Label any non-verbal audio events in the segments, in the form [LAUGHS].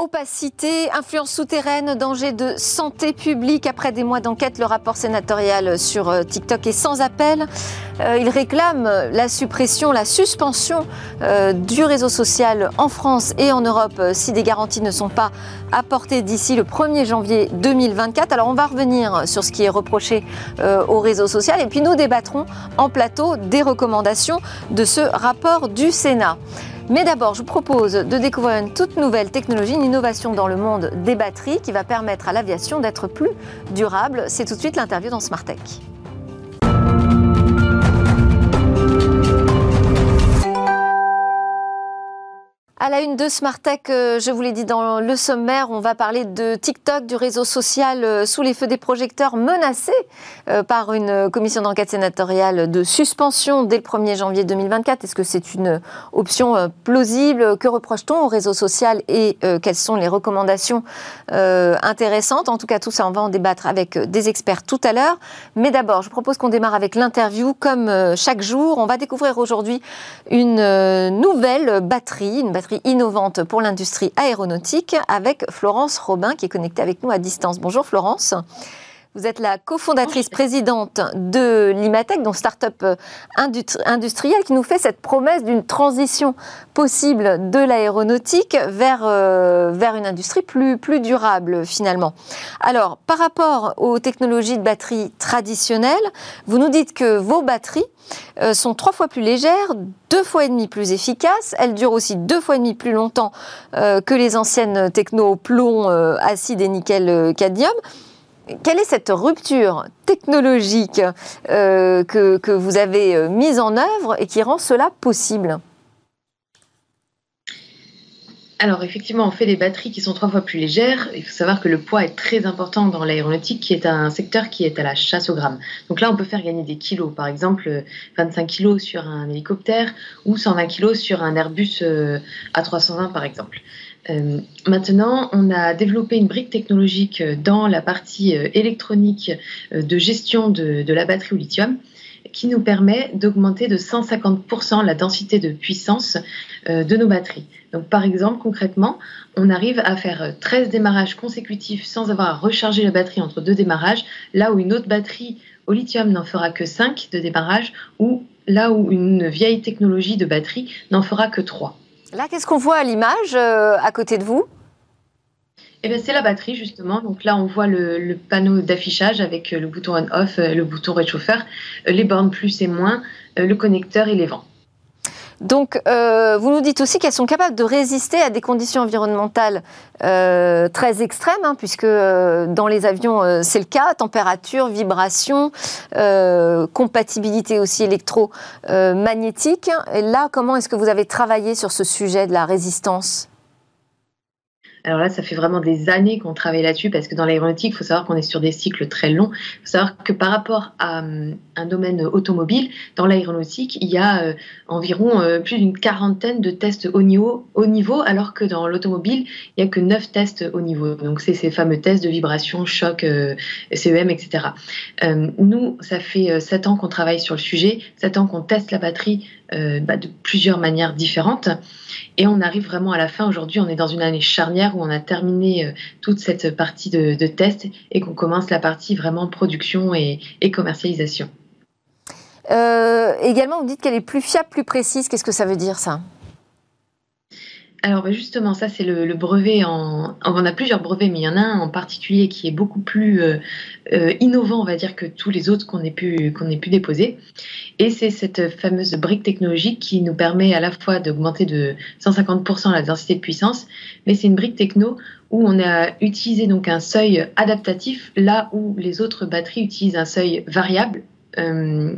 Opacité, influence souterraine, danger de santé publique. Après des mois d'enquête, le rapport sénatorial sur euh, TikTok est sans appel. Euh, il réclame la suppression, la suspension euh, du réseau social en France et en Europe si des garanties ne sont pas apportées d'ici le 1er janvier 2024. Alors on va revenir sur ce qui est reproché au réseau social et puis nous débattrons en plateau des recommandations de ce rapport du Sénat. Mais d'abord, je vous propose de découvrir une toute nouvelle technologie, une innovation dans le monde des batteries qui va permettre à l'aviation d'être plus durable. C'est tout de suite l'interview dans Smart À la une de Smart Tech, euh, je vous l'ai dit dans le sommaire, on va parler de TikTok, du réseau social euh, sous les feux des projecteurs menacé euh, par une commission d'enquête sénatoriale de suspension dès le 1er janvier 2024. Est-ce que c'est une option plausible? Que reproche-t-on au réseau social et quelles sont les recommandations intéressantes? En tout cas, tout ça, on va en débattre avec des experts tout à l'heure. Mais d'abord, je propose qu'on démarre avec l'interview. Comme chaque jour, on va découvrir aujourd'hui une nouvelle batterie, une batterie innovante pour l'industrie aéronautique avec Florence Robin qui est connectée avec nous à distance. Bonjour Florence. Vous êtes la cofondatrice présidente de l'Imatech, donc start-up euh, industrielle, qui nous fait cette promesse d'une transition possible de l'aéronautique vers, euh, vers une industrie plus, plus durable finalement. Alors, par rapport aux technologies de batterie traditionnelles, vous nous dites que vos batteries euh, sont trois fois plus légères, deux fois et demi plus efficaces. Elles durent aussi deux fois et demi plus longtemps que les anciennes techno plomb, acide et nickel cadmium quelle est cette rupture technologique euh, que, vous avez euh, mise en œuvre et qui rend cela possible? Alors effectivement, on fait des batteries qui sont trois fois plus légères. Il faut savoir que le poids est très important dans l'aéronautique, qui est un secteur qui est à la chasse au gramme. Donc là, on peut faire gagner des kilos. Par exemple, 25 kilos sur un hélicoptère ou 120 kilos sur un Airbus euh, A320, par exemple. Euh, maintenant, on a développé une brique technologique dans la partie euh, électronique euh, de gestion de, la batterie au lithium qui nous permet d'augmenter de 150% la densité de puissance de nos batteries. Donc par exemple, concrètement, on arrive à faire 13 démarrages consécutifs sans avoir à recharger la batterie entre deux démarrages, là où une autre batterie au lithium n'en fera que 5 de démarrage, ou là où une vieille technologie de batterie n'en fera que 3. Là, qu'est-ce qu'on voit à l'image euh, à côté de vous? Eh c'est la batterie justement. Donc là, on voit le, panneau d'affichage avec euh, le bouton on/off, euh, le bouton réchauffeur, les bornes plus et moins, le connecteur et les vents. Donc, euh, vous nous dites aussi qu'elles sont capables de résister à des conditions environnementales euh, très extrêmes, hein, puisque euh, dans les avions, c'est le cas, température, vibration, compatibilité aussi électromagnétique. Et là, comment est-ce que vous avez travaillé sur ce sujet de la résistance? Alors là, ça fait vraiment des années qu'on travaille là-dessus parce que dans l'aéronautique, il faut savoir qu'on est sur des cycles très longs. Il faut savoir que par rapport à hum, un domaine automobile, dans l'aéronautique, il y a euh, environ euh, plus d'une quarantaine de tests au niveau, au niveau alors que dans l'automobile, il n'y a que neuf tests au niveau. Donc c'est ces fameux tests de vibration, choc, euh, CEM, etc. nous, ça fait sept ans qu'on travaille sur le sujet, sept ans qu'on teste la batterie bah, de plusieurs manières différentes. Et on arrive vraiment à la fin. Aujourd'hui, on est dans une année charnière où on a terminé euh, toute cette partie de, de test et qu'on commence la partie vraiment production et, commercialisation. Euh, également, vous dites qu'elle est plus fiable, plus précise. Qu'est-ce que ça veut dire ça? Alors bah, justement, ça c'est le, brevet en... On a plusieurs brevets, mais il y en a un en particulier qui est beaucoup plus euh, euh, innovant, on va dire, que tous les autres qu'on ait, pu, déposer. Et c'est cette fameuse brique technologique qui nous permet à la fois d'augmenter de 150% la densité de puissance, mais c'est une brique techno où on a utilisé donc un seuil adaptatif, là où les autres batteries utilisent un seuil variable. Euh,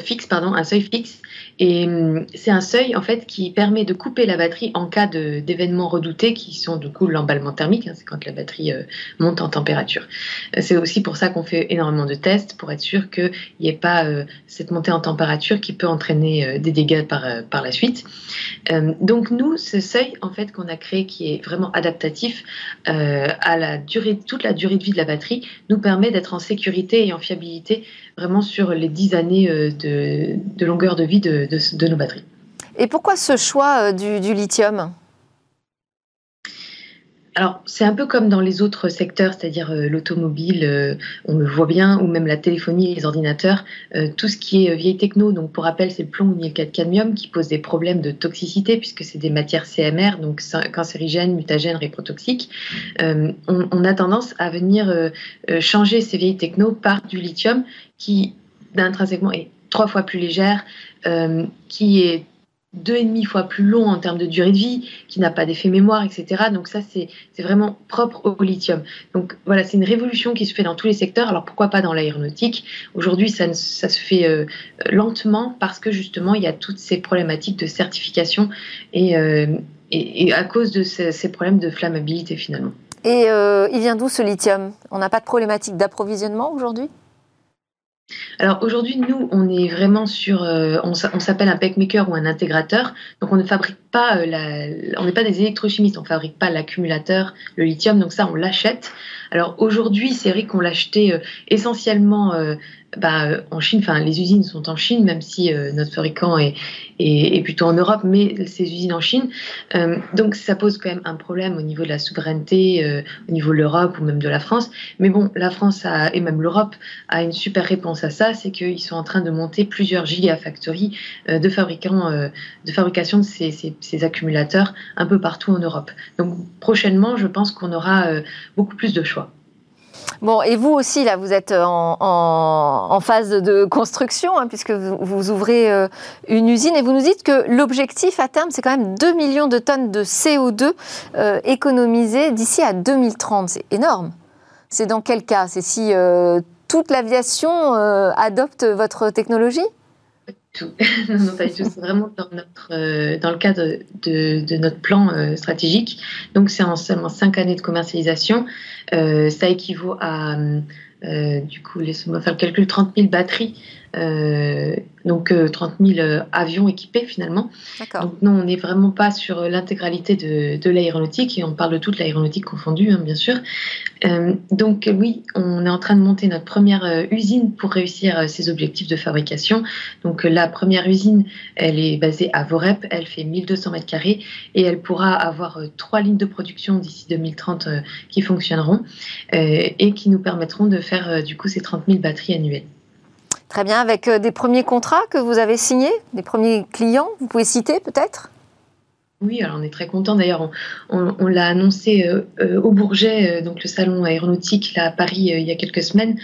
fixe, pardon, un seuil fixe et hum, c'est un seuil en fait qui permet de couper la batterie en cas d'événements redoutés qui sont du coup l'emballement thermique, hein, c'est quand la batterie euh, monte en température. Euh, c'est aussi pour ça qu'on fait énormément de tests pour être sûr qu'il n'y ait pas euh, cette montée en température qui peut entraîner des dégâts par, la suite. donc nous, ce seuil en fait qu'on a créé qui est vraiment adaptatif à toute la durée de vie de la batterie, nous permet d'être en sécurité et en fiabilité vraiment sur les 10 années de, de longueur de vie de, de, nos batteries. Et pourquoi ce choix euh, du, lithium? Alors, c'est un peu comme dans les autres secteurs, c'est-à-dire euh, l'automobile, euh, on le voit bien, ou même la téléphonie, les ordinateurs, euh, tout ce qui est vieille techno. Donc, pour rappel, c'est le plomb ou le cadmium qui pose des problèmes de toxicité puisque c'est des matières CMR, donc cancérigènes, mutagènes, réprotoxiques. On, on, a tendance à venir changer ces vieilles techno par du lithium qui, intrinsèquement, est trois fois plus légère, qui est deux et demi fois plus long en termes de durée de vie, qui n'a pas d'effet mémoire, etc. Donc ça, c'est vraiment propre au lithium. Donc voilà, c'est une révolution qui se fait dans tous les secteurs. Alors pourquoi pas dans l'aéronautique? Aujourd'hui, ça, se fait euh, lentement parce que justement, il y a toutes ces problématiques de certification et, euh, à cause de ces, problèmes de flammabilité finalement. Et euh, il vient d'où ce lithium? On n'a pas de problématique d'approvisionnement aujourd'hui? Alors aujourd'hui, nous, on est vraiment sur, euh, on, s'appelle un packmaker ou un intégrateur. Donc on ne fabrique pas, euh, on n'est pas des électrochimistes, on ne fabrique pas l'accumulateur, le lithium. Donc ça, on l'achète. Alors aujourd'hui, c'est vrai qu'on l'achetait euh, essentiellement bah, euh, en Chine, enfin les usines sont en Chine, même si euh, notre fabricant est, est, plutôt en Europe, mais ces usines en Chine. Euh, donc ça pose quand même un problème au niveau de la souveraineté, au niveau de l'Europe ou même de la France. Mais bon, la France a, et même l'Europe a une super réponse à ça, c'est qu'ils sont en train de monter plusieurs gigafactories de fabricants, de fabrication de ces, ces, ces, accumulateurs un peu partout en Europe. Donc prochainement, je pense qu'on aura beaucoup plus de choix. Bon, et vous aussi, là, vous êtes en, phase de construction, hein, puisque vous, ouvrez euh, une usine, et vous nous dites que l'objectif à terme, c'est quand même 2 millions de tonnes de CO2 euh, économisées d'ici à 2030. C'est énorme. C'est dans quel cas? C'est si euh, toute l'aviation adopte votre technologie? Tout. [LAUGHS] non, pas du tout. C'est vraiment dans, notre, euh, dans le cadre de, de notre plan euh, stratégique. Donc, c'est en seulement cinq années de commercialisation. Euh, ça équivaut à, du coup, laissez-moi faire le calcul, 30 000 batteries euh, donc 30 euh, 000 euh, avions équipés finalement. Donc non, on n'est vraiment pas sur l'intégralité de, de l'aéronautique et on parle de toute l'aéronautique confondue, hein, bien sûr. donc oui, on est en train de monter notre première usine pour réussir ces objectifs de fabrication. Donc la première usine, elle est basée à Vorep, elle fait 1200 mètres carrés et elle pourra avoir trois lignes de production d'ici 2030 qui fonctionneront et qui nous permettront de faire du coup ces 30 000 batteries annuelles. Très bien, avec euh, des premiers contrats que vous avez signés, des premiers clients, vous pouvez citer peut-être? Oui, alors on est très content. D'ailleurs, on, l'a annoncé euh, euh, au Bourget, donc le salon aéronautique là à Paris il y a quelques semaines.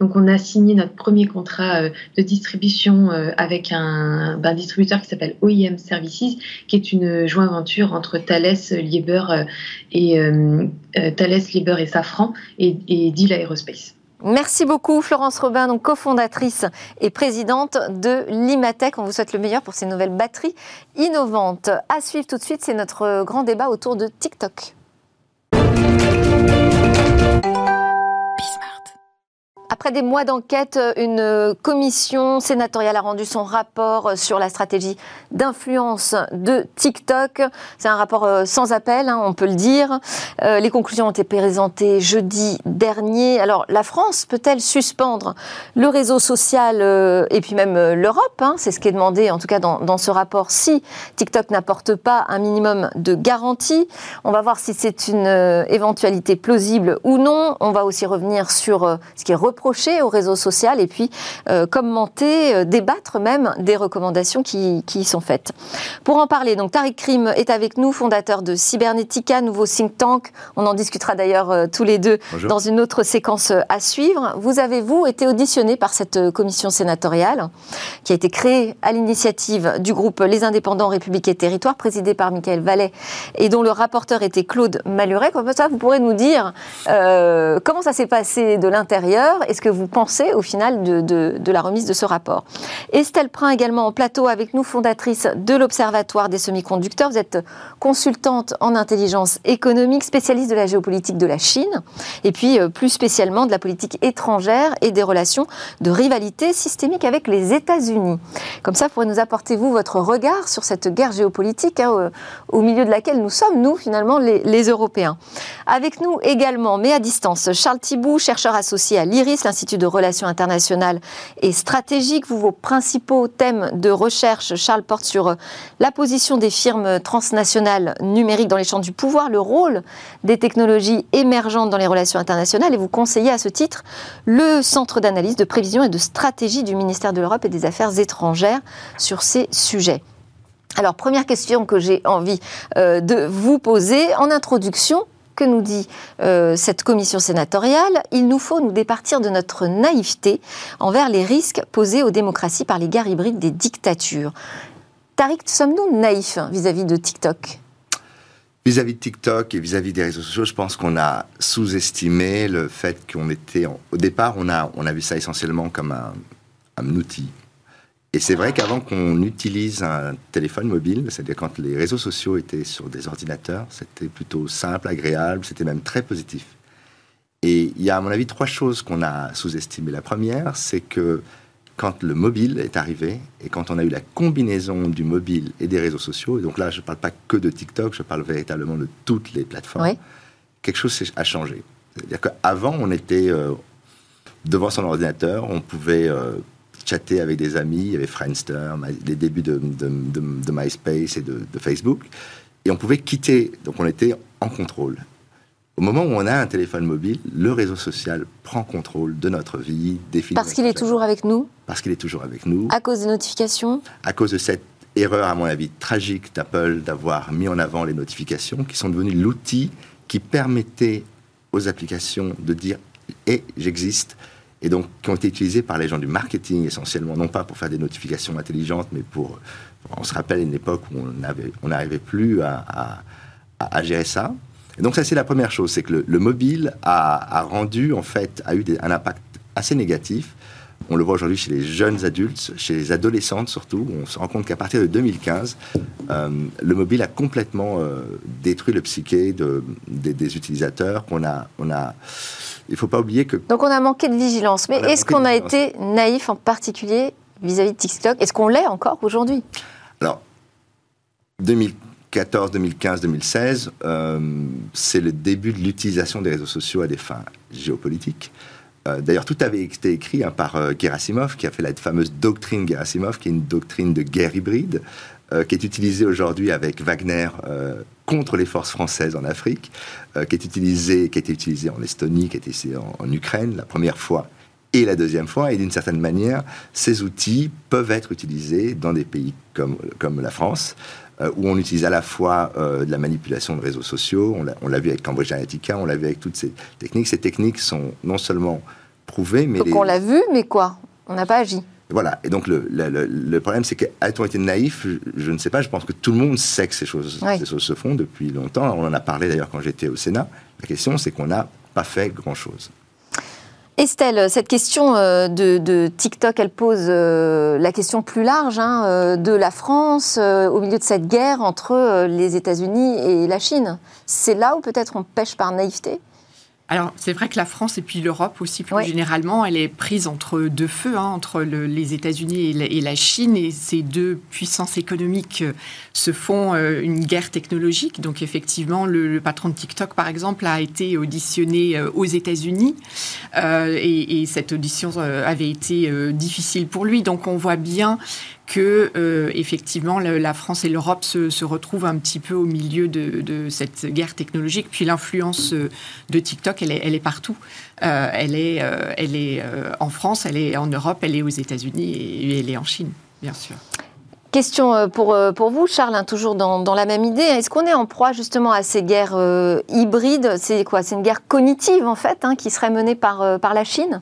Donc on a signé notre premier contrat de distribution avec un, ben, distributeur qui s'appelle OEM Services, qui est une joint venture entre Thales, Lieber et Thales, Lieber et Safran et, et Deal Aerospace. Merci beaucoup Florence Robin, donc cofondatrice et présidente de l'Imatech. On vous souhaite le meilleur pour ces nouvelles batteries innovantes. À suivre tout de suite, c'est notre grand débat autour de TikTok. Après des mois d'enquête, une commission sénatoriale a rendu son rapport sur la stratégie d'influence de TikTok. C'est un rapport euh, sans appel, hein, on peut le dire. Euh, les conclusions ont été présentées jeudi dernier. Alors, la France peut-elle suspendre le réseau social euh, et puis même l'Europe hein, C'est ce qui est demandé, en tout cas dans, dans ce rapport, si TikTok n'apporte pas un minimum de garantie? On va voir si c'est une éventualité plausible ou non. On va aussi revenir sur ce qui est reproché au réseau social et puis euh, commenter, euh, débattre même des recommandations qui, qui, y sont faites. Pour en parler, donc Tariq Krim est avec nous, fondateur de Cybernetica, nouveau think tank. On en discutera d'ailleurs euh, tous les deux dans une autre séquence à suivre. Vous avez, vous, été auditionné par cette commission sénatoriale qui a été créée à l'initiative du groupe Les Indépendants République et Territoire, présidé par Michael Vallet et dont le rapporteur était Claude Maluret. Comme ça, vous pourrez nous dire comment ça s'est passé de l'intérieur Est-ce que vous pensez au final de, la remise de ce rapport. Estelle Prin également en plateau avec nous, fondatrice de l'Observatoire des semi-conducteurs. Vous êtes consultante en intelligence économique, spécialiste de la géopolitique de la Chine et puis euh, plus spécialement de la politique étrangère et des relations de rivalité systémique avec les États-Unis. Comme ça, pourrez nous apporter, vous, votre regard sur cette guerre géopolitique hein, au, milieu de laquelle nous sommes, nous, finalement, les, les Européens. Avec nous également, mais à distance, Charles Thibault, chercheur associé à l'IRIS, Institut de Relations internationales et stratégiques. Vous, vos principaux thèmes de recherche, Charles, portent sur la position des firmes transnationales numériques dans les champs du pouvoir, le rôle des technologies émergentes dans les relations internationales et vous conseillez à ce titre le Centre d'analyse, de prévision et de stratégie du ministère de l'Europe et des Affaires étrangères sur ces sujets. Alors, première question que j'ai envie euh, de vous poser en introduction. Que nous dit euh, cette commission sénatoriale? Il nous faut nous départir de notre naïveté envers les risques posés aux démocraties par les guerres hybrides des dictatures. Tariq, sommes-nous naïfs vis-à-vis de TikTok? Vis-à-vis de TikTok et vis-à-vis des réseaux sociaux, je pense qu'on a sous-estimé le fait qu'on était. Au départ, on a, vu ça essentiellement comme un outil et c'est vrai qu'avant qu'on utilise un téléphone mobile, c'est-à-dire quand les réseaux sociaux étaient sur des ordinateurs, c'était plutôt simple, agréable, c'était même très positif. Et il y a, à mon avis, trois choses qu'on a sous-estimées. La première, c'est que quand le mobile est arrivé et quand on a eu la combinaison du mobile et des réseaux sociaux, et donc là, je ne parle pas que de TikTok, je parle véritablement de toutes les plateformes, quelque chose a changé. C'est-à-dire qu'avant, on était euh, devant son ordinateur, on pouvait euh, chatter avec des amis, il y avait Friendster, les débuts de, de, MySpace et de, Facebook, et on pouvait quitter, donc on était en contrôle. Au moment où on a un téléphone mobile, le réseau social prend contrôle de notre vie, définit. Parce qu'il est toujours avec nous Parce qu'il est toujours avec nous. À cause des notifications À cause de cette erreur, à mon avis, tragique d'Apple d'avoir mis en avant les notifications, qui sont devenues l'outil qui permettait aux applications de dire et eh, j'existe, et donc qui ont été utilisés par les gens du marketing essentiellement, non pas pour faire des notifications intelligentes, mais pour, on se rappelle une époque où on n'arrivait on plus à, gérer ça. Et donc ça c'est la première chose, c'est que le, mobile a, rendu en fait, a eu un impact assez négatif. On le voit aujourd'hui chez les jeunes adultes, chez les adolescentes surtout. On se rend compte qu'à partir de 2015, euh, le mobile a complètement euh, détruit le psyché de, des, des, utilisateurs. Qu'on a, on a il ne faut pas oublier que... Donc on a manqué de vigilance. Mais est-ce qu'on a été naïf en particulier vis-à-vis de TikTok? Est-ce qu'on l'est encore aujourd'hui? Alors, 2014, 2015, 2016, c'est le début de l'utilisation des réseaux sociaux à des fins géopolitiques. Euh, d'ailleurs, tout avait été écrit hein, par euh, Gerasimov, qui a fait la fameuse doctrine Gerasimov, qui est une doctrine de guerre hybride, euh, qui est utilisée aujourd'hui avec Wagner contre les forces françaises en Afrique, euh, qui est utilisé, qui a été utilisé en Estonie, qui a été utilisé en, Ukraine la première fois et la deuxième fois. Et d'une certaine manière, ces outils peuvent être utilisés dans des pays comme, comme la France, euh, où on utilise à la fois euh, de la manipulation de réseaux sociaux, on l'a vu avec Cambridge Analytica, on l'a vu avec toutes ces techniques. Ces techniques sont non seulement prouvées, mais... Donc on l'a vu, mais quoi? On n'a pas agi voilà. Et donc, le, le, problème, c'est qu'a-t-on été naïf je, ne sais pas. Je pense que tout le monde sait que ces choses, ces choses se font depuis longtemps. On en a parlé d'ailleurs quand j'étais au Sénat. La question, c'est qu'on n'a pas fait grand-chose. Estelle, cette question euh, de, TikTok, elle pose euh, la question plus large hein, euh, de la France au milieu de cette guerre entre les États-Unis et la Chine. C'est là où peut-être on pêche par naïveté? Alors, c'est vrai que la France et puis l'Europe aussi, plus généralement, elle est prise entre deux feux, hein, entre les États-Unis et, la Chine, et ces deux puissances économiques euh, se font euh, une guerre technologique. Donc, effectivement, le, patron de TikTok, par exemple, a été auditionné euh, aux États-Unis, et, et, cette audition avait été difficile pour lui. Donc, on voit bien que euh, effectivement la France et l'Europe se, retrouvent un petit peu au milieu de, cette guerre technologique. Puis l'influence euh, de TikTok, elle est, partout. Euh, elle est, elle est en France, elle est en Europe, elle est aux États-Unis et, elle est en Chine, bien sûr. Question pour, pour vous, Charles, hein, toujours dans, la même idée. Est-ce qu'on est en proie justement à ces guerres hybrides? C'est quoi? C'est une guerre cognitive en fait hein, qui serait menée par, par la Chine?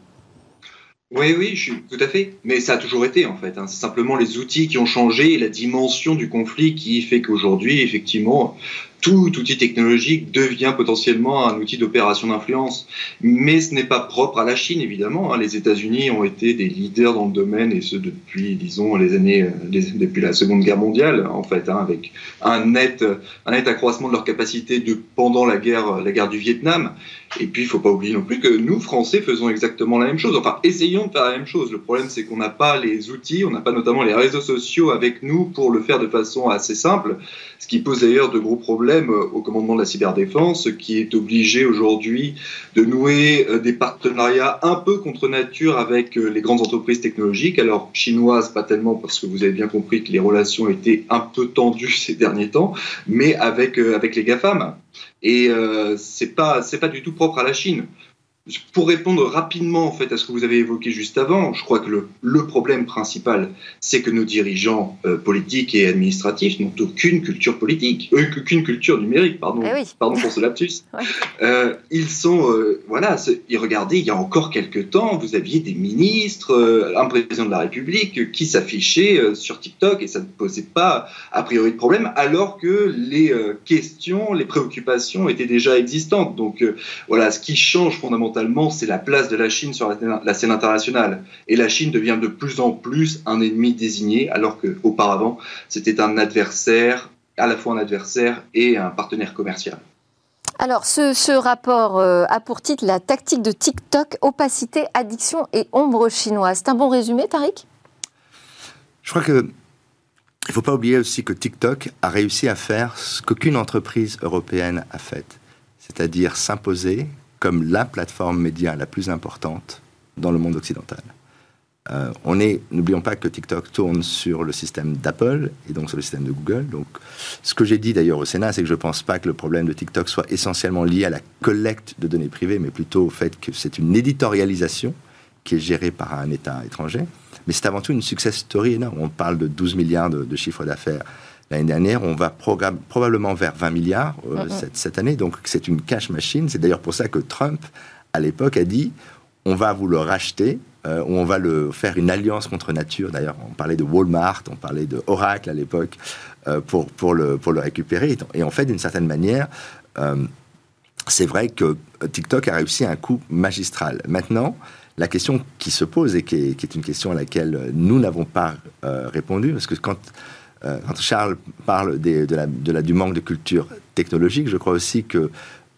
Oui, oui, je suis tout à fait. Mais ça a toujours été en fait. Hein. C'est simplement les outils qui ont changé et la dimension du conflit qui fait qu'aujourd'hui, effectivement, tout outil technologique devient potentiellement un outil d'opération d'influence. Mais ce n'est pas propre à la Chine, évidemment. Hein. Les États-Unis ont été des leaders dans le domaine, et ce depuis, disons, les années, euh, depuis la Seconde Guerre mondiale, en fait, hein, avec un net, un net accroissement de leur capacité pendant la guerre, la guerre du Vietnam. Et puis, il ne faut pas oublier non plus que nous, Français, faisons exactement la même chose. Enfin, essayons de faire la même chose. Le problème, c'est qu'on n'a pas les outils, on n'a pas notamment les réseaux sociaux avec nous pour le faire de façon assez simple, ce qui pose d'ailleurs de gros problèmes problème au commandement de la cyberdéfense qui est obligé aujourd'hui de nouer des partenariats un peu contre nature avec les grandes entreprises technologiques. Alors chinoises, pas tellement parce que vous avez bien compris que les relations étaient un peu tendues [LAUGHS] ces derniers temps, mais avec, les GAFAM. Et euh, c'est pas pas du tout propre à la Chine. Pour répondre rapidement en fait à ce que vous avez évoqué juste avant, je crois que le, le problème principal, c'est que nos dirigeants euh, politiques et administratifs n'ont aucune culture politique, euh, aucune culture numérique, pardon, eh pardon pour ce [LAUGHS] lapsus. euh, ils sont, voilà, regardez, il y a encore quelques temps, vous aviez des ministres, un président de la République qui s'affichait sur TikTok et ça ne posait pas a priori de problème, alors que les questions, les préoccupations étaient déjà existantes. Donc voilà, ce qui change fondamentalement c'est la place de la Chine sur la, scène internationale. Et la Chine devient de plus en plus un ennemi désigné, alors qu'auparavant, c'était un adversaire, à la fois un adversaire et un partenaire commercial. Alors, ce, rapport euh, a pour titre La tactique de TikTok, opacité, addiction et ombre chinoise. C'est un bon résumé, Tariq? Je crois que il ne faut pas oublier aussi que TikTok a réussi à faire ce qu'aucune entreprise européenne a fait, c'est-à-dire s'imposer comme la plateforme média la plus importante dans le monde occidental. Euh, on n'oublions pas que TikTok tourne sur le système d'Apple et donc sur le système de Google. Donc, ce que j'ai dit d'ailleurs au Sénat, c'est que je ne pense pas que le problème de TikTok soit essentiellement lié à la collecte de données privées, mais plutôt au fait que c'est une éditorialisation qui est gérée par un État étranger. Mais c'est avant tout une success story énorme. On parle de 12 milliards de, de chiffre d'affaires L'année dernière, on va probablement vers 20 milliards euh, cette, année. Donc c'est une cash machine. C'est d'ailleurs pour ça que Trump, à l'époque, a dit on va vous le racheter, euh, on va le faire une alliance contre nature. D'ailleurs, on parlait de Walmart, on parlait de Oracle à l'époque euh, pour, pour, le, pour le récupérer. Et en fait, d'une certaine manière, c'est vrai que TikTok a réussi un coup magistral. Maintenant, la question qui se pose et qui est, qui est une question à laquelle nous n'avons pas répondu, parce que quand euh, quand Charles parle de du manque de culture technologique, je crois aussi que euh,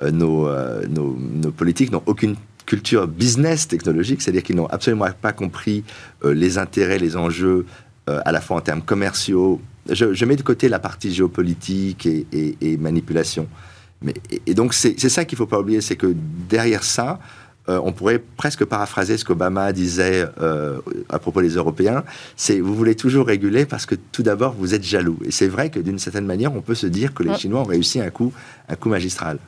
euh, nos, nos, politiques n'ont aucune culture business technologique, c'est-à-dire qu'ils n'ont absolument pas compris les intérêts, les enjeux, à la fois en termes commerciaux. Je, mets de côté la partie géopolitique et, manipulation. Mais, et, donc c'est ça qu'il ne faut pas oublier, c'est que derrière ça, euh, on pourrait presque paraphraser ce qu'Obama disait euh, à propos des Européens, c'est vous voulez toujours réguler parce que tout d'abord vous êtes jaloux. Et c'est vrai que d'une certaine manière, on peut se dire que les Chinois ont réussi un coup, un coup magistral.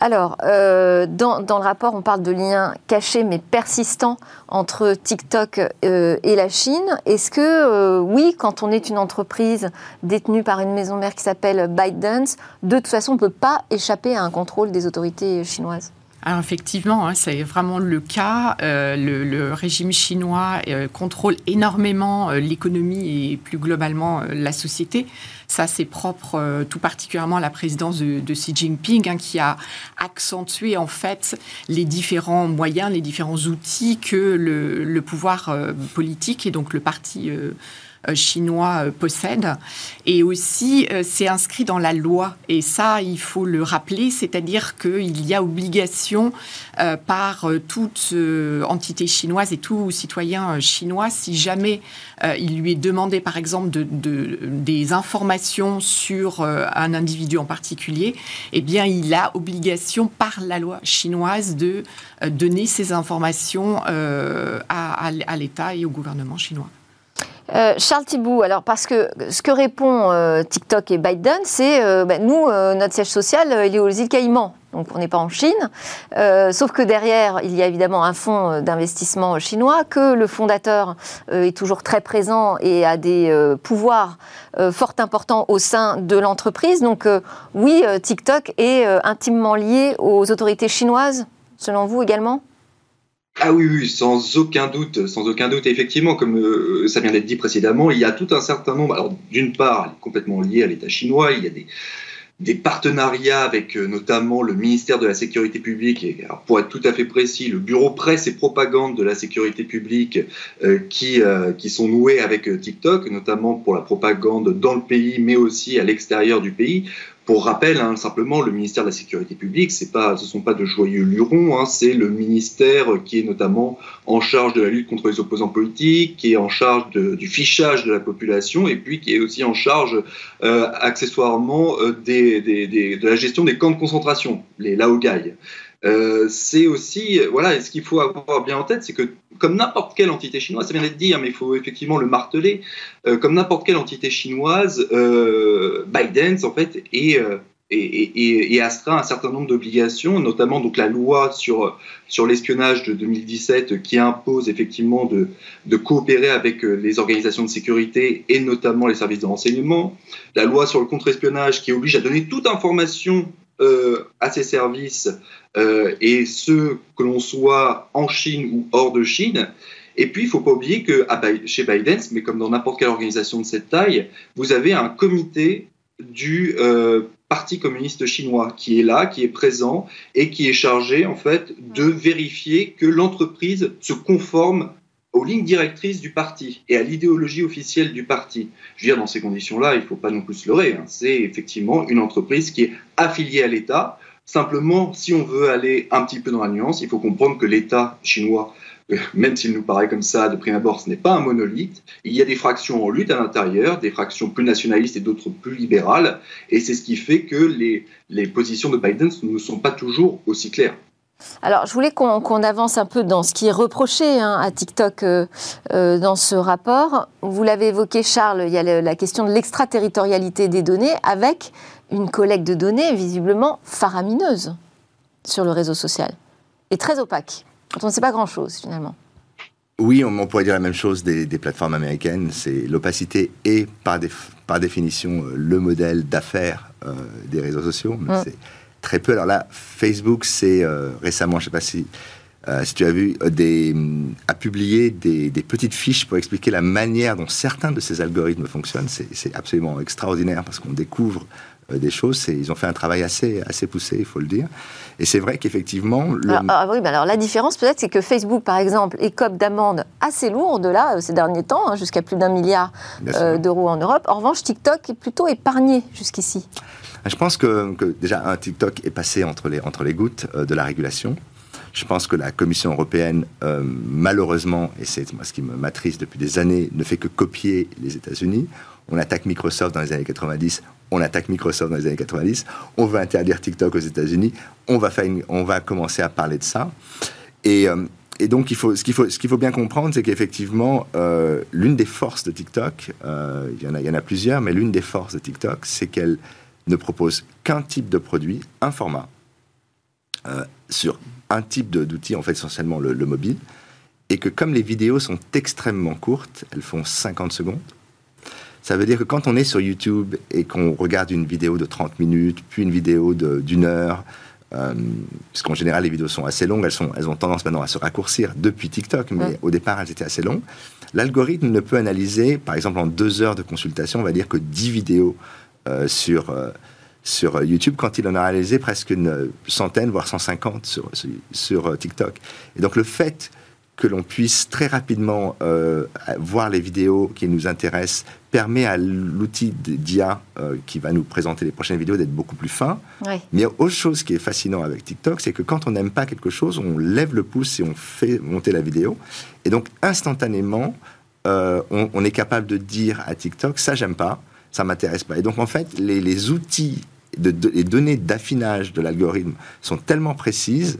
Alors, euh, dans, le rapport, on parle de liens cachés mais persistants entre TikTok et la Chine. Est-ce que, oui, quand on est une entreprise détenue par une maison mère qui s'appelle ByteDance, de toute façon, on ne peut pas échapper à un contrôle des autorités chinoises? Alors effectivement, hein, c'est vraiment le cas. Euh, le, régime chinois euh, contrôle énormément euh, l'économie et plus globalement la société. Ça, c'est propre tout particulièrement à la présidence de, Xi Jinping, hein, qui a accentué en fait les différents moyens, les différents outils que le, le pouvoir politique et donc le parti euh, chinois euh, possèdent. Et aussi, euh, c'est inscrit dans la loi. Et ça, il faut le rappeler, c'est-à-dire qu'il y a obligation par toute entité chinoise et tout citoyen chinois, si jamais il lui est demandé, par exemple, de, des informations sur un individu en particulier, eh bien, il a obligation par la loi chinoise de donner ces informations à l'État et au gouvernement chinois. Euh, Charles Thibault, alors parce que ce que répond euh, TikTok et Biden, c'est euh, bah, nous, notre siège social, il est aux îles Caïmans. Donc on n'est pas en Chine, sauf que derrière, il y a évidemment un fonds d'investissement chinois, que le fondateur est toujours très présent et a des pouvoirs fort importants au sein de l'entreprise. Donc oui, TikTok est intimement lié aux autorités chinoises, selon vous également? Ah oui, oui, sans aucun doute, sans aucun doute. Effectivement, comme euh, ça vient d'être dit précédemment, il y a tout un certain nombre. Alors, d'une part, complètement lié à l'État chinois, il y a des, partenariats avec euh, notamment le ministère de la Sécurité publique, et alors pour être tout à fait précis, le bureau presse et propagande de la sécurité publique euh, qui, qui sont noués avec TikTok, notamment pour la propagande dans le pays, mais aussi à l'extérieur du pays. Pour rappel, hein, simplement, le ministère de la Sécurité publique, ce ne sont pas de joyeux lurons, hein, c'est le ministère qui est notamment en charge de la lutte contre les opposants politiques, qui est en charge du fichage de la population, et puis qui est aussi en charge, euh, accessoirement, euh, de la gestion des camps de concentration, les laogai. Euh, c'est aussi, voilà, ce qu'il faut avoir bien en tête, c'est que comme n'importe quelle entité chinoise, ça vient d'être dit, hein, mais il faut effectivement le marteler, euh, comme n'importe quelle entité chinoise, euh, Biden, en fait, est, est, astreint à un certain nombre d'obligations, notamment donc la loi sur, sur l'espionnage de 2017 qui impose effectivement de, de coopérer avec les organisations de sécurité et notamment les services de renseignement, la loi sur le contre-espionnage qui oblige à donner toute information euh, à ces services euh, et ce que l'on soit en Chine ou hors de Chine. Et puis, il ne faut pas oublier que chez Biden, mais comme dans n'importe quelle organisation de cette taille, vous avez un comité du euh, Parti communiste chinois qui est là, qui est présent et qui est chargé en fait de vérifier que l'entreprise se conforme aux lignes directrices du parti et à l'idéologie officielle du parti. Je veux dire, dans ces conditions-là, il ne faut pas non plus se leurrer. Hein. C'est effectivement une entreprise qui est affiliée à l'État. Simplement, si on veut aller un petit peu dans la nuance, il faut comprendre que l'État chinois, euh, même s'il nous paraît comme ça de prime abord, ce n'est pas un monolithe. Il y a des fractions en lutte à l'intérieur, des fractions plus nationalistes et d'autres plus libérales. Et c'est ce qui fait que les, les positions de Biden ne sont pas toujours aussi claires. Alors, je voulais qu'on avance un peu dans ce qui est reproché hein, à TikTok euh, euh, dans ce rapport. Vous l'avez évoqué, Charles, il y a la question de l'extraterritorialité des données avec une collecte de données visiblement faramineuse sur le réseau social et très opaque, on ne sait pas grand-chose finalement. Oui, on, pourrait dire la même chose des, plateformes américaines. C'est l'opacité et par, par, définition euh, le modèle d'affaires des réseaux sociaux. Mm très peu. Alors là, Facebook, c'est euh, récemment, je ne sais pas si, euh, si tu as vu, euh, des, a publié des, petites fiches pour expliquer la manière dont certains de ces algorithmes fonctionnent. C'est absolument extraordinaire parce qu'on découvre des choses. Ils ont fait un travail assez, assez poussé, il faut le dire. Et c'est vrai qu'effectivement... Alors, ah oui, mais alors la différence peut-être, c'est que Facebook, par exemple, écope d'amendes assez lourdes là, ces derniers temps, hein, jusqu'à plus d'un milliard d'euros en Europe. En revanche, TikTok est plutôt épargné jusqu'ici. Je pense que, déjà un TikTok est passé entre les, gouttes euh, de la régulation. Je pense que la Commission européenne, euh, malheureusement, et c'est moi ce qui me m'attriste depuis des années, ne fait que copier les États-Unis. On attaque Microsoft dans les années 90, on attaque Microsoft dans les années 90, on veut interdire TikTok aux États-Unis, on va on va commencer à parler de ça. Et, euh, donc, ce qu'il faut, bien comprendre, c'est qu'effectivement, l'une des forces de TikTok, il y en a plusieurs, mais l'une des forces de TikTok, c'est qu'elle ne propose qu'un type de produit, un format, euh, sur un type d'outil, en fait essentiellement le, mobile, et que comme les vidéos sont extrêmement courtes, elles font 50 secondes, ça veut dire que quand on est sur YouTube et qu'on regarde une vidéo de 30 minutes, puis une vidéo d'une heure, euh, puisqu'en général les vidéos sont assez longues, elles, sont, elles ont tendance maintenant à se raccourcir depuis TikTok, mais au départ elles étaient assez longues. L'algorithme ne peut analyser, par exemple en deux heures de consultation, on va dire que 10 vidéos sur, euh, sur YouTube quand il en a réalisé presque une centaine, voire 150 sur, sur, euh, TikTok. Et donc le fait que l'on puisse très rapidement voir les vidéos qui nous intéressent permet à l'outil d'IA qui va nous présenter les prochaines vidéos d'être beaucoup plus fin. Mais autre chose qui est fascinant avec TikTok, c'est que quand on n'aime pas quelque chose, on lève le pouce et on fait monter la vidéo. Et donc instantanément, on, on, est capable de dire à TikTok, ça j'aime pas, ça m'intéresse pas. Et donc en fait, les, outils, de, les données d'affinage de l'algorithme sont tellement précises.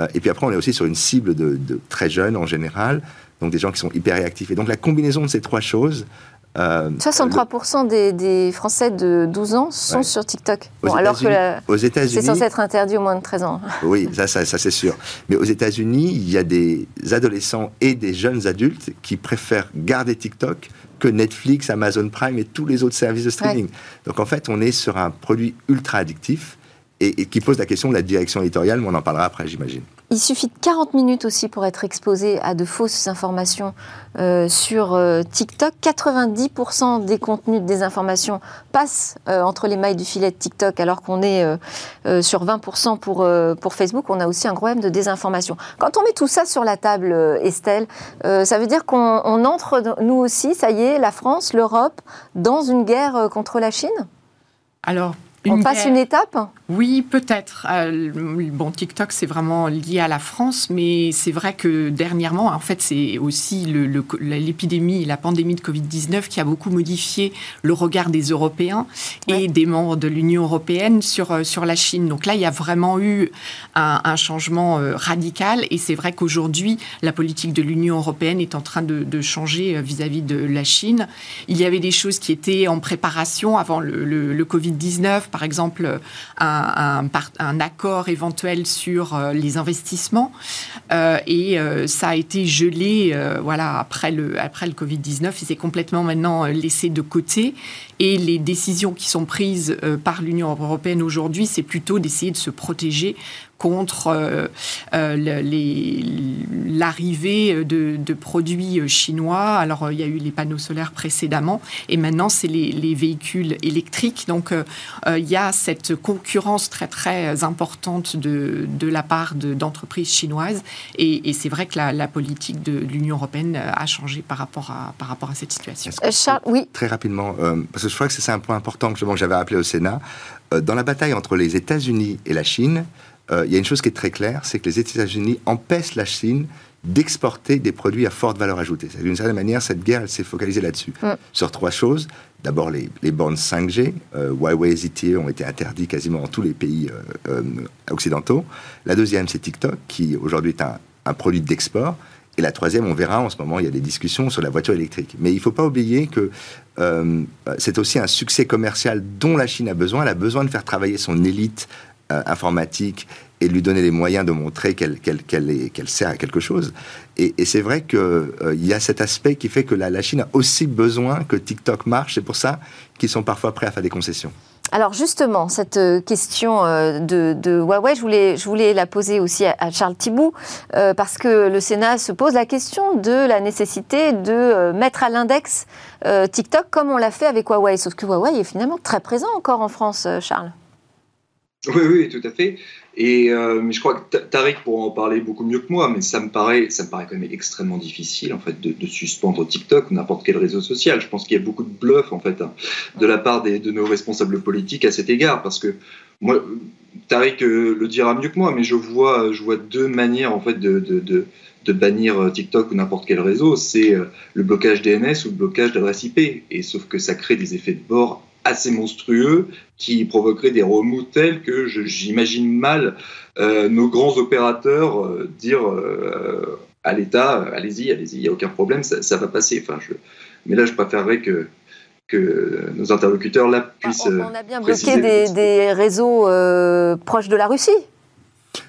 Euh, et puis après, on est aussi sur une cible de, très jeunes en général, donc des gens qui sont hyper réactifs. Et donc la combinaison de ces trois choses. 63% euh, des, Français de 12 ans sont sur TikTok. Bon, alors que c'est censé être interdit au moins de 13 ans. [LAUGHS] Oui, ça, ça, ça c'est sûr. Mais aux États-Unis, il y a des adolescents et des jeunes adultes qui préfèrent garder TikTok que Netflix, Amazon Prime et tous les autres services de streaming. Donc en fait, on est sur un produit ultra addictif et, qui pose la question de la direction éditoriale, mais on en parlera après, j'imagine. Il suffit de 40 minutes aussi pour être exposé à de fausses informations euh, sur euh, TikTok. 90% des contenus, des informations passent euh, entre les mailles du filet de TikTok, alors qu'on est sur 20% pour, pour Facebook. On a aussi un problème de désinformation. Quand on met tout ça sur la table, Estelle, ça veut dire qu'on entre, nous aussi, ça y est, la France, l'Europe, dans une guerre contre la Chine? Alors, on passe une étape Oui, peut-être. Euh, bon, TikTok, c'est vraiment lié à la France, mais c'est vrai que dernièrement, en fait, c'est aussi l'épidémie, le, la pandémie de Covid-19 qui a beaucoup modifié le regard des Européens et des membres de l'Union européenne sur, euh, sur la Chine. Donc là, il y a vraiment eu un, changement euh, radical et c'est vrai qu'aujourd'hui, la politique de l'Union européenne est en train de, changer vis-à-vis de la Chine. Il y avait des choses qui étaient en préparation avant le, le Covid-19 par exemple un, accord éventuel sur euh, les investissements. Euh, et euh, ça a été gelé voilà, après le, après le Covid-19 et c'est complètement maintenant laissé de côté. Et les décisions qui sont prises par l'Union européenne aujourd'hui, c'est plutôt d'essayer de se protéger contre euh, euh, l'arrivée de, produits chinois. Alors, il y a eu les panneaux solaires précédemment, et maintenant, c'est les, véhicules électriques. Donc, euh, il y a cette concurrence très, très importante de, de la part d'entreprises chinoises, et, c'est vrai que la, politique de l'Union européenne a changé par rapport à, par rapport à cette situation. Charles, oui. Très rapidement, parce que je crois que c'est un point important que j'avais appelé au Sénat. dans la bataille entre les États-Unis et la Chine, euh, il y a une chose qui est très claire, c'est que les États-Unis empêchent la Chine d'exporter des produits à forte valeur ajoutée. D'une certaine manière, cette guerre, s'est focalisée là-dessus. Sur trois choses. D'abord, les, bornes 5G. Euh, Huawei et ZTE ont été interdits quasiment dans tous les pays euh, occidentaux. La deuxième, c'est TikTok, qui aujourd'hui est un, produit d'export. Et la troisième, on verra en ce moment, il y a des discussions sur la voiture électrique. Mais il ne faut pas oublier que c'est aussi un succès commercial dont la Chine a besoin. Elle a besoin de faire travailler son élite informatique et lui donner les moyens de montrer qu'elle sert à quelque chose. Et, c'est vrai qu'il euh, y a cet aspect qui fait que la, Chine a aussi besoin que TikTok marche. C'est pour ça qu'ils sont parfois prêts à faire des concessions. Alors justement, cette euh, question de, Huawei, je voulais la poser aussi à, Charles Thibault, parce que le Sénat se pose la question de la nécessité de mettre à l'index TikTok comme on l'a fait avec Huawei. Sauf que Huawei est finalement très présent encore en France, Charles. Oui, oui, tout à fait. Et euh, mais je crois que Tariq pourra en parler beaucoup mieux que moi, mais ça me paraît, ça me paraît quand même extrêmement difficile en fait de, suspendre TikTok ou n'importe quel réseau social. Je pense qu'il y a beaucoup de bluff en fait hein, de la part des, de nos responsables politiques à cet égard, parce que moi, Tariq euh, le dira mieux que moi, mais je vois, je vois deux manières en fait de bannir euh, TikTok ou n'importe quel réseau, c'est le blocage DNS ou le blocage d'adresse IP. Et sauf que ça crée des effets de bord assez monstrueux qui provoquerait des remous tels que j'imagine mal euh, nos grands opérateurs euh, dire euh, à l'État allez-y, allez-y, il n'y a aucun problème, ça, va passer. Enfin, je... Mais là, je préférerais que, que nos interlocuteurs là puissent. on, a bien bloqué des, des, réseaux proches de la Russie.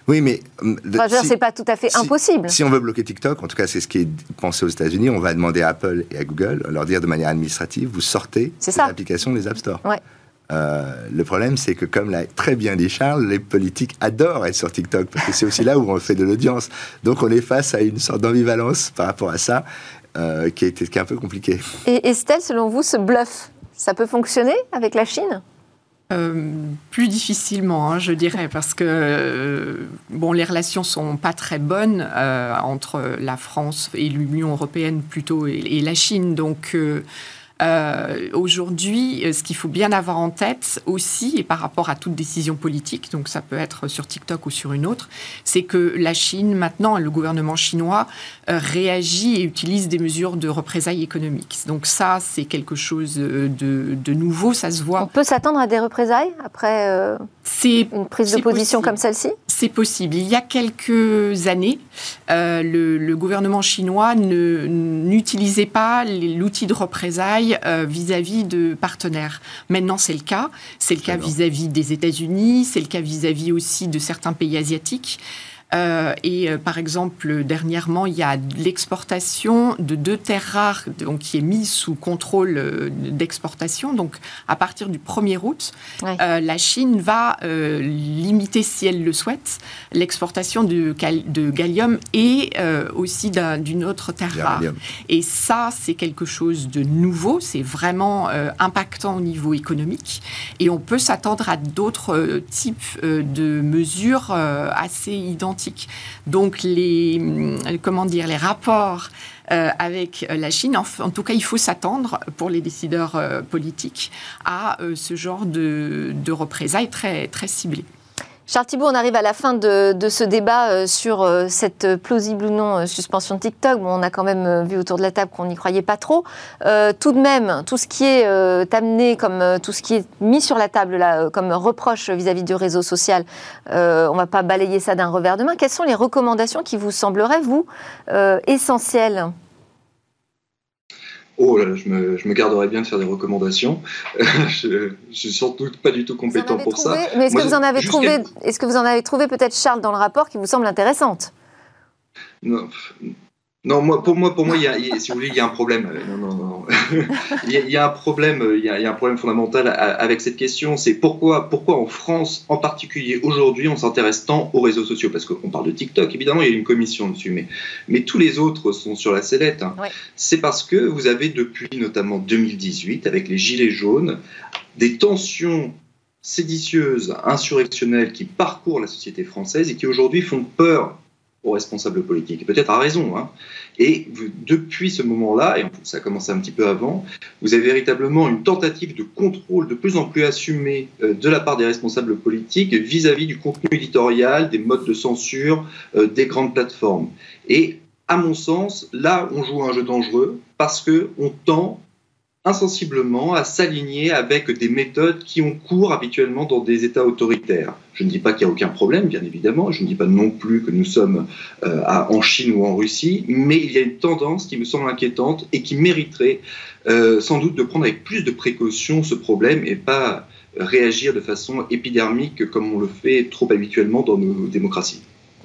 Oui, mais. Enfin, si, c'est pas tout à fait impossible. Si on veut bloquer TikTok, en tout cas, c'est ce qui est pensé aux États-Unis, on va demander à Apple et à Google, leur dire de manière administrative, vous sortez l'application des App Store. Euh, le problème, c'est que, comme l'a très bien dit Charles, les politiques adorent être sur TikTok, parce que c'est aussi là où on fait de l'audience. Donc, on est face à une sorte d'ambivalence par rapport à ça, euh, qui, est, qui est un peu compliqué. Et Estelle, selon vous, ce bluff, ça peut fonctionner avec la Chine? Euh, plus difficilement, hein, je dirais, parce que euh, bon, les relations sont pas très bonnes euh, entre la France et l'Union européenne plutôt et, et la Chine. Donc euh, aujourd'hui, euh, ce qu'il faut bien avoir en tête aussi, et par rapport à toute décision politique, donc ça peut être sur TikTok ou sur une autre, c'est que la Chine, maintenant, le gouvernement chinois euh, réagit et utilise des mesures de représailles économiques. Donc ça, c'est quelque chose de, nouveau, ça se voit. On peut s'attendre à des représailles après une prise de position comme celle-ci? C'est possible. Il y a quelques années, le, le, gouvernement chinois n'utilisait pas l'outil de représailles euh, vis-à-vis de partenaires. Maintenant, c'est le cas. C'est le cas vis-à-vis des États-Unis, c'est le cas vis à -vis aussi de certains pays asiatiques. Euh, et euh, par exemple, dernièrement, il y a l'exportation de deux terres rares donc, qui est mise sous contrôle euh, d'exportation. Donc, à partir du 1er août, la Chine va limiter, si elle le souhaite, l'exportation de, de, gallium et aussi d'une autre terre rare. Et ça, c'est quelque chose de nouveau. C'est vraiment impactant au niveau économique. Et on peut s'attendre à d'autres types de mesures assez identiques donc les, comment dire, les rapports avec la Chine. En, tout cas, il faut s'attendre pour les décideurs politiques à ce genre de, de représailles très, très ciblées. Charles Thibault, on arrive à la fin de, ce débat euh, sur euh, cette plausible ou non euh, suspension de TikTok. Bon, on a quand même vu autour de la table qu'on n'y croyait pas trop. tout de même, tout ce qui est amené comme tout ce qui est mis sur la table là, comme reproche vis-à-vis du réseau social, on ne va pas balayer ça d'un revers de main. Quelles sont les recommandations qui vous sembleraient, vous, essentielles? Oh là, je me, je me garderais bien de faire des recommandations. [LAUGHS] je ne suis sans doute pas du tout compétent pour ça. Mais est-ce que, vous en avez trouvé, est-ce que vous en avez trouvé peut-être, Charles, dans le rapport qui vous semble intéressante? Non, non, moi, pour moi, pour moi, il y a, si vous voulez, il y a un problème. Non, non, non. [LAUGHS] il, y a, un problème. Il y a, un problème fondamental avec cette question. C'est pourquoi, pourquoi en France, en particulier aujourd'hui, on s'intéresse tant aux réseaux sociaux? Parce qu'on parle de TikTok, évidemment, il y a une commission dessus, mais, mais tous les autres sont sur la sellette. Hein. C'est parce que vous avez depuis notamment 2018, avec les gilets jaunes, des tensions séditieuses, insurrectionnelles qui parcourent la société française et qui aujourd'hui font peur aux responsables politiques. Peut-être à raison. Hein. Et depuis ce moment-là, et ça a commencé un petit peu avant, vous avez véritablement une tentative de contrôle de plus en plus assumée euh, de la part des responsables politiques vis-à-vis du contenu éditorial, des modes de censure, euh, des grandes plateformes. Et à mon sens, là, on joue un jeu dangereux parce que on tend insensiblement à s'aligner avec des méthodes qui ont cours habituellement dans des États autoritaires. Je ne dis pas qu'il n'y a aucun problème, bien évidemment, je ne dis pas non plus que nous sommes euh, en Chine ou en Russie, mais il y a une tendance qui me semble inquiétante et qui mériterait euh, sans doute de prendre avec plus de précaution ce problème et pas réagir de façon épidermique comme on le fait trop habituellement dans nos démocraties.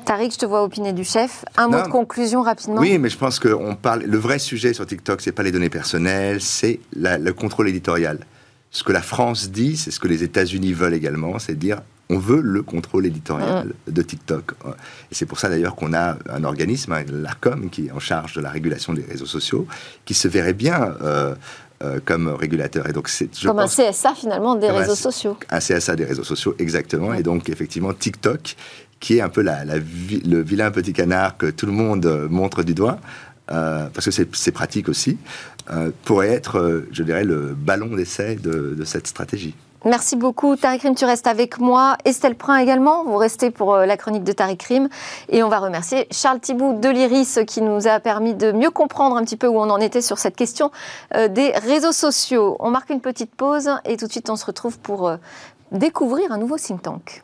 Tariq, je te vois opiner du chef. Un mot de conclusion rapidement. Oui, mais je pense que on parle. Le vrai sujet sur TikTok, c'est pas les données personnelles, c'est le contrôle éditorial. Ce que la France dit, c'est ce que les États-Unis veulent également, c'est dire on veut le contrôle éditorial mm. de TikTok. Et c'est pour ça d'ailleurs qu'on a un organisme, hein, l'ARCOM, qui est en charge de la régulation des réseaux sociaux, qui se verrait bien euh, euh, comme régulateur. Et donc c'est, comme un CSA finalement des réseaux sociaux. Un CSA des réseaux sociaux, exactement. Et donc effectivement, TikTok qui est un peu le vilain petit canard que tout le monde euh, montre du doigt, euh, parce que c'est pratique aussi, euh, pourrait être, je dirais, le ballon d'essai de, cette stratégie. Merci beaucoup. Tariq Rim, tu restes avec moi. Estelle Prin également, vous restez pour la chronique de Tariq Rim. Et on va remercier Charles Thibault de l'Iris qui nous a permis de mieux comprendre un petit peu où on en était sur cette question des réseaux sociaux. On marque une petite pause et tout de suite on se retrouve pour découvrir un nouveau think tank.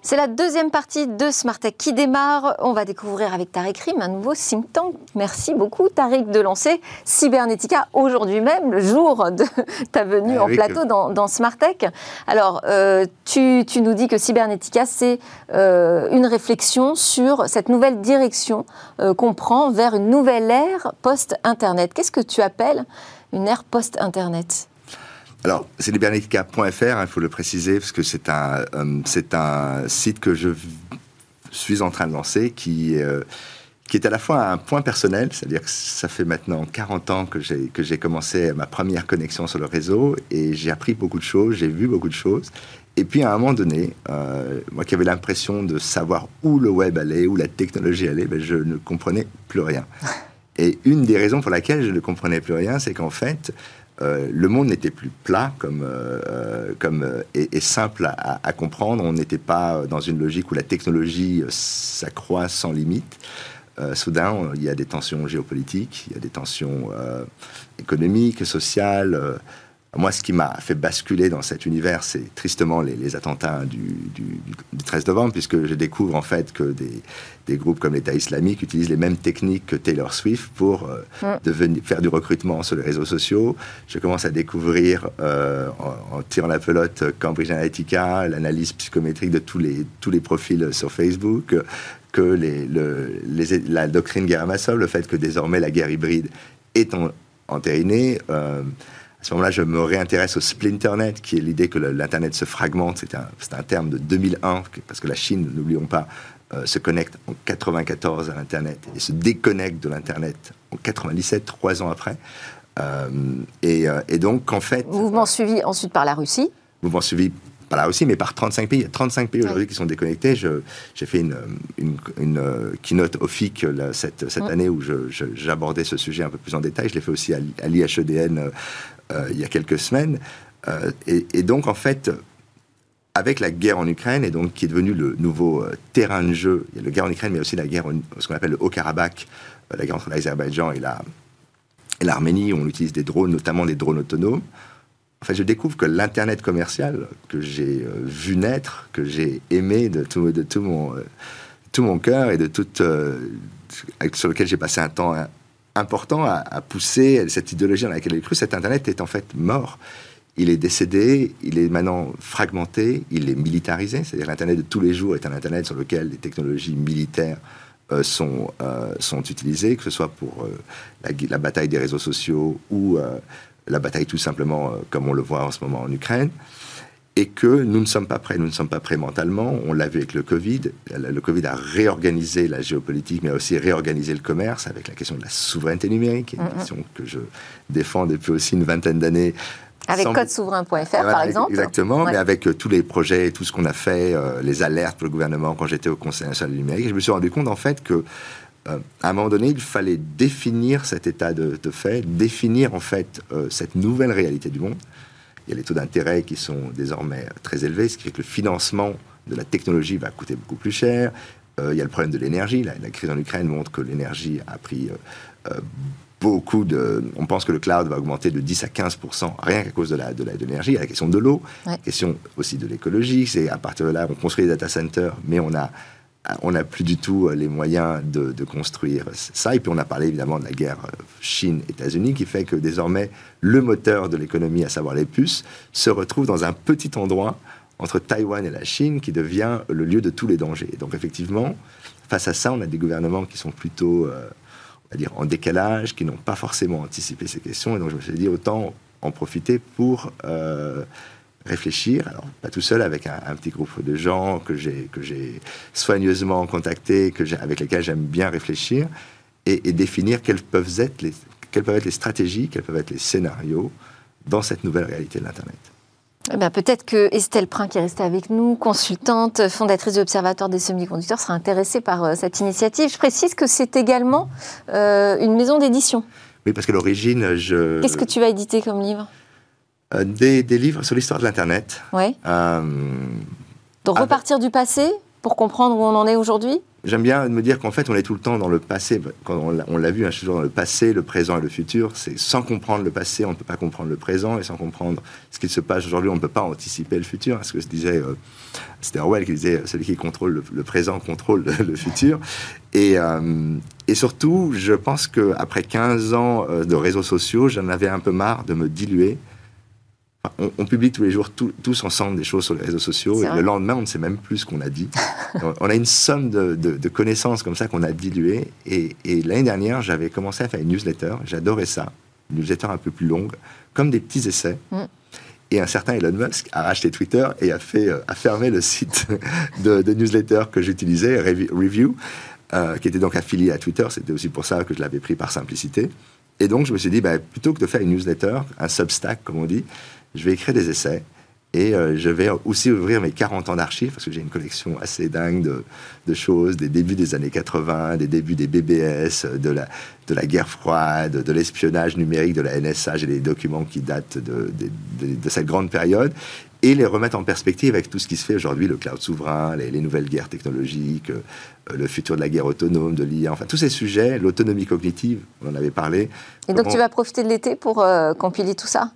C'est la deuxième partie de Smart Tech qui démarre. On va découvrir avec Tariq Rim un nouveau think tank. Merci beaucoup Tariq de lancer Cybernetica aujourd'hui même, le jour de [LAUGHS] ta venue ah en plateau dans, Smart Tech. Alors, euh, tu, nous dis que Cybernetica, c'est euh, une réflexion sur cette nouvelle direction euh, qu'on prend vers une nouvelle ère post-Internet. Qu'est-ce que tu appelles une ère post-Internet? Alors, c'est libernetica.fr, hein, il faut le préciser, parce que c'est un, euh, c'est un site que je suis en train de lancer qui, euh, qui est à la fois un point personnel, c'est-à-dire que ça fait maintenant 40 ans que j'ai, que j'ai commencé ma première connexion sur le réseau et j'ai appris beaucoup de choses, j'ai vu beaucoup de choses. Et puis à un moment donné, euh, moi qui avais l'impression de savoir où le web allait, où la technologie allait, ben je ne comprenais plus rien. [LAUGHS] Et une des raisons pour laquelle je ne comprenais plus rien, c'est qu'en fait, euh, le monde n'était plus plat comme, euh, comme, euh, et, simple à, comprendre. On n'était pas dans une logique où la technologie s'accroît sans limite. soudain, il y a des tensions géopolitiques, il y a des tensions économiques, sociales moi, ce qui m'a fait basculer dans cet univers, c'est tristement les, attentats du, 13 novembre, puisque je découvre en fait que des, groupes comme l'État islamique utilisent les mêmes techniques que Taylor Swift pour euh, mm. devenir, faire du recrutement sur les réseaux sociaux. Je commence à découvrir, euh, en, tirant la pelote, Cambridge Analytica, l'analyse psychométrique de tous les, tous les profils sur Facebook, que les, la doctrine guerre massive, le fait que désormais la guerre hybride est entérinée. Euh, à ce moment-là, je me réintéresse au splinternet, qui est l'idée que l'Internet se fragmente. C'est un, un, terme de 2001, parce que la Chine, n'oublions pas, euh, se connecte en 94 à l'Internet et se déconnecte de l'Internet en 97, trois ans après. Euh, et, euh, et, donc, en fait... Mouvement suivi ensuite par la Russie Mouvement suivi pas là aussi, mais par 35 pays. Il y a 35 pays aujourd'hui qui sont déconnectés. J'ai fait une, une, une, keynote au FIC cette, cette année où j'abordais ce sujet un peu plus en détail. Je l'ai fait aussi à, l'IHEDN il y a quelques semaines. Et, et, donc, en fait, avec la guerre en Ukraine, et donc qui est devenu le nouveau terrain de jeu, il y a la guerre en Ukraine, mais aussi la guerre, ce qu'on appelle le Haut-Karabakh, la guerre entre l'Azerbaïdjan et la, et l'Arménie, on utilise des drones, notamment des drones autonomes. Enfin, je découvre que l'Internet commercial que j'ai euh, vu naître, que j'ai aimé de tout, de tout mon, euh, mon cœur et de tout, euh, sur lequel j'ai passé un temps important à, pousser cette idéologie dans laquelle j'ai cru, cet Internet est en fait mort. Il est décédé, il est maintenant fragmenté, il est militarisé, c'est-à-dire l'Internet de tous les jours est un Internet sur lequel les technologies militaires euh, sont, euh, sont utilisés, que ce soit pour euh, la, bataille des réseaux sociaux ou la bataille tout simplement comme on le voit en ce moment en Ukraine. Et que nous ne sommes pas prêts, nous ne sommes pas prêts mentalement. On l'a vu avec le Covid. Le Covid a réorganisé la géopolitique, mais a aussi réorganisé le commerce avec la question de la souveraineté numérique, une question que je défends depuis aussi une vingtaine d'années avec codesouverain.fr, par exemple. Exactement, mais avec euh, tous les projets, tout ce qu'on a fait, euh, les alertes pour le gouvernement quand j'étais au Conseil national du numérique, je me suis rendu compte en fait que euh, à un moment donné, il fallait définir cet état de, fait, définir en fait cette nouvelle réalité du monde. Il y a les taux d'intérêt qui sont désormais très élevés, ce qui fait que le financement de la technologie va coûter beaucoup plus cher. il y a le problème de l'énergie. La, la, crise en Ukraine montre que l'énergie a pris beaucoup de. On pense que le cloud va augmenter de 10 à 15% rien qu'à cause de la de l'énergie. Il y a la question de l'eau, la question aussi de l'écologie. C'est à partir de là, on construit des data centers, mais on a on n'a plus du tout euh, les moyens de, construire ça. Et puis on a parlé évidemment de la guerre euh, Chine-États-Unis, qui fait que désormais le moteur de l'économie, à savoir les puces, se retrouve dans un petit endroit entre Taïwan et la Chine, qui devient le lieu de tous les dangers. Donc effectivement, face à ça, on a des gouvernements qui sont plutôt euh, dire en décalage, qui n'ont pas forcément anticipé ces questions. Et donc je me suis dit, autant en profiter pour réfléchir, alors pas tout seul, avec un, petit groupe de gens que j'ai, que j'ai soigneusement contactés, que avec lesquels j'aime bien réfléchir, et, définir quelles peuvent, être les, quelles peuvent être les stratégies, quels peuvent être les scénarios dans cette nouvelle réalité de l'Internet. Eh ben, peut-être que Estelle Prin, qui est restée avec nous, consultante, fondatrice de l'Observatoire des semi-conducteurs, sera intéressée par euh, cette initiative. Je précise que c'est également euh, une maison d'édition. Oui, parce qu'à l'origine, je... Qu'est-ce que tu vas éditer comme livre? Euh, des, livres sur l'histoire de l'Internet. Oui. De repartir du passé pour comprendre où on en est aujourd'hui? J'aime bien me dire qu'en fait, on est tout le temps dans le passé. Quand on l'a vu, hein, toujours dans le passé, le présent et le futur. C'est sans comprendre le passé, on ne peut pas comprendre le présent, et sans comprendre ce qui se passe aujourd'hui, on ne peut pas anticiper le futur. Ce que se disait, euh, c'était Orwell qui disait, celui qui contrôle le, présent contrôle le, futur. Et, euh, et, surtout, je pense qu'après 15 ans euh, de réseaux sociaux, j'en avais un peu marre de me diluer on, publie tous les jours tous ensemble des choses sur les réseaux sociaux et le lendemain, on ne sait même plus ce qu'on a dit. [LAUGHS] on a une somme de, connaissances comme ça qu'on a diluées. Et, l'année dernière, j'avais commencé à faire une newsletter. J'adorais ça. Une newsletter un peu plus longue, comme des petits essais. Mm. Et un certain Elon Musk a racheté Twitter et a, fait, euh, a fermé le site [LAUGHS] de, newsletter que j'utilisais, Review, euh, qui était donc affilié à Twitter. C'était aussi pour ça que je l'avais pris par simplicité. Et donc, je me suis dit, bah, plutôt que de faire une newsletter, un substack, comme on dit, je vais écrire des essais. Et euh, je vais aussi ouvrir mes 40 ans d'archives, parce que j'ai une collection assez dingue de, de, choses, des débuts des années 80, des débuts des BBS, de la, de la guerre froide, de l'espionnage numérique de la NSA. J'ai des documents qui datent de, de, de, cette grande période. Et les remettre en perspective avec tout ce qui se fait aujourd'hui, le cloud souverain, les, les nouvelles guerres technologiques, euh, le futur de la guerre autonome, de l'IA, enfin tous ces sujets, l'autonomie cognitive, on en avait parlé. Et donc tu vas profiter de l'été pour euh, compiler tout ça?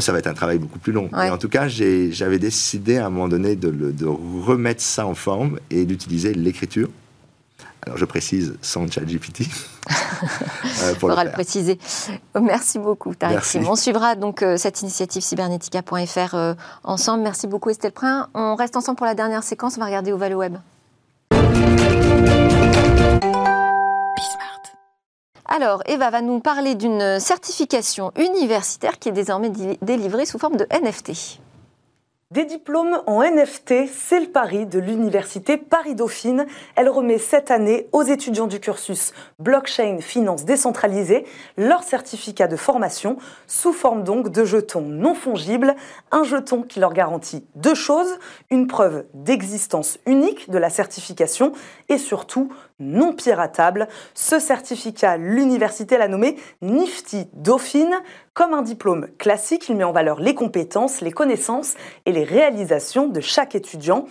Ça va être un travail beaucoup plus long. en tout cas, j'avais décidé à un moment donné de, de remettre ça en forme et d'utiliser l'écriture. Alors je précise sans chat GPT. [LAUGHS] euh, pour le, le, préciser. Merci beaucoup, Tariq On suivra donc euh, cette initiative cybernetica.fr euh, ensemble. Merci beaucoup, Estelle Prin. On reste ensemble pour la dernière séquence. On va regarder Oval Web. Alors, Eva va nous parler d'une certification universitaire qui est désormais délivrée sous forme de NFT. Des diplômes en NFT, c'est le pari de l'université Paris-Dauphine. Elle remet cette année aux étudiants du cursus Blockchain Finance décentralisée leur certificat de formation sous forme donc de jetons non fongibles, un jeton qui leur garantit deux choses, une preuve d'existence unique de la certification et surtout non piratable. Ce certificat, l'université l'a nommé Nifty Dauphine. Comme un diplôme classique, il met en valeur les compétences, les connaissances et les réalisations de chaque étudiant.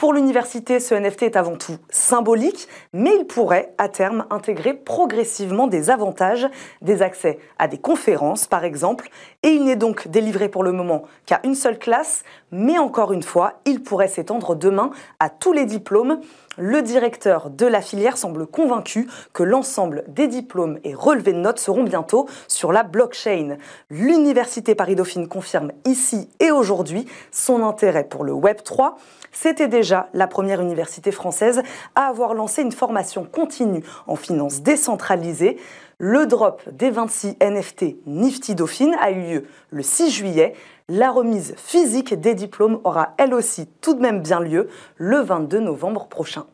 Pour l'université, ce NFT est avant tout symbolique, mais il pourrait à terme intégrer progressivement des avantages, des accès à des conférences par exemple, et il n'est donc délivré pour le moment qu'à une seule classe, mais encore une fois, il pourrait s'étendre demain à tous les diplômes. Le directeur de la filière semble convaincu que l'ensemble des diplômes et relevés de notes seront bientôt sur la blockchain. L'université Paris-Dauphine confirme ici et aujourd'hui son intérêt pour le Web 3. C'était déjà la première université française à avoir lancé une formation continue en finance décentralisée. Le drop des 26 NFT Nifty Dauphine a eu lieu le 6 juillet. La remise physique des diplômes aura elle aussi tout de même bien lieu le 22 novembre prochain.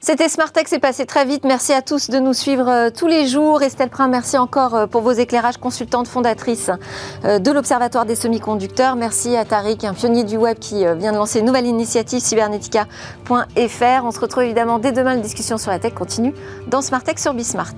C'était Smartech, c'est passé très vite. Merci à tous de nous suivre euh, tous les jours. Estelle Prin, merci encore euh, pour vos éclairages, consultante fondatrice euh, de l'Observatoire des semi-conducteurs. Merci à Tariq, un pionnier du web qui vient de lancer une nouvelle initiative, cybernetica.fr. On se retrouve évidemment dès demain. La discussion sur la tech continue dans Smartech sur Bismart.